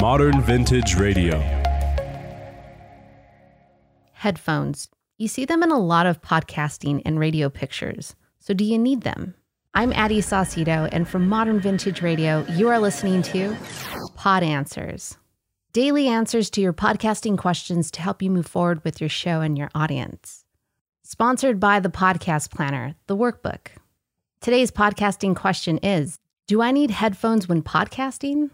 Modern Vintage Radio. Headphones. You see them in a lot of podcasting and radio pictures. So, do you need them? I'm Addy Saucedo, and from Modern Vintage Radio, you are listening to Pod Answers daily answers to your podcasting questions to help you move forward with your show and your audience. Sponsored by the Podcast Planner, the workbook. Today's podcasting question is Do I need headphones when podcasting?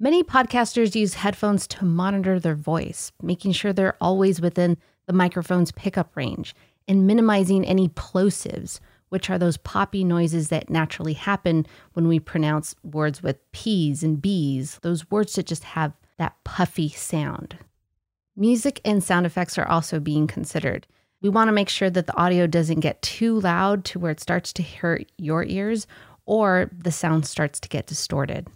Many podcasters use headphones to monitor their voice, making sure they're always within the microphone's pickup range and minimizing any plosives, which are those poppy noises that naturally happen when we pronounce words with P's and B's, those words that just have that puffy sound. Music and sound effects are also being considered. We want to make sure that the audio doesn't get too loud to where it starts to hurt your ears or the sound starts to get distorted.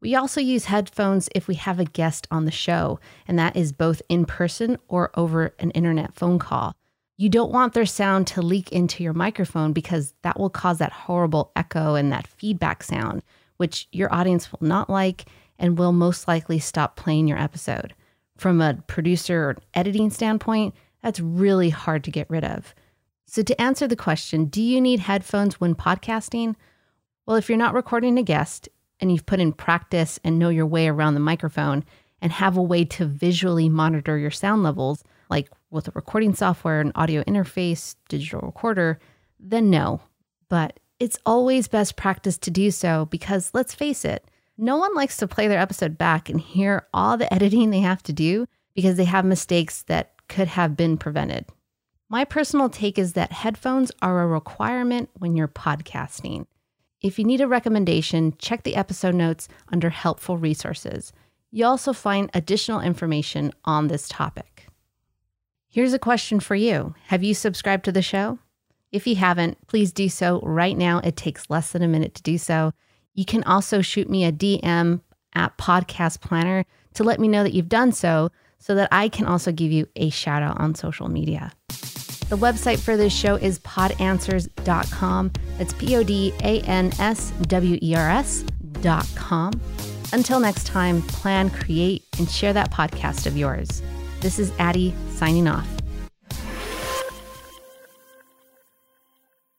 We also use headphones if we have a guest on the show, and that is both in person or over an internet phone call. You don't want their sound to leak into your microphone because that will cause that horrible echo and that feedback sound, which your audience will not like and will most likely stop playing your episode. From a producer or editing standpoint, that's really hard to get rid of. So, to answer the question, do you need headphones when podcasting? Well, if you're not recording a guest, and you've put in practice and know your way around the microphone and have a way to visually monitor your sound levels, like with a recording software, an audio interface, digital recorder, then no. But it's always best practice to do so because let's face it, no one likes to play their episode back and hear all the editing they have to do because they have mistakes that could have been prevented. My personal take is that headphones are a requirement when you're podcasting. If you need a recommendation, check the episode notes under helpful resources. You'll also find additional information on this topic. Here's a question for you Have you subscribed to the show? If you haven't, please do so right now. It takes less than a minute to do so. You can also shoot me a DM at Podcast Planner to let me know that you've done so, so that I can also give you a shout out on social media. The website for this show is podanswers.com. That's P O D A N S W E R S.com. Until next time, plan, create, and share that podcast of yours. This is Addy signing off.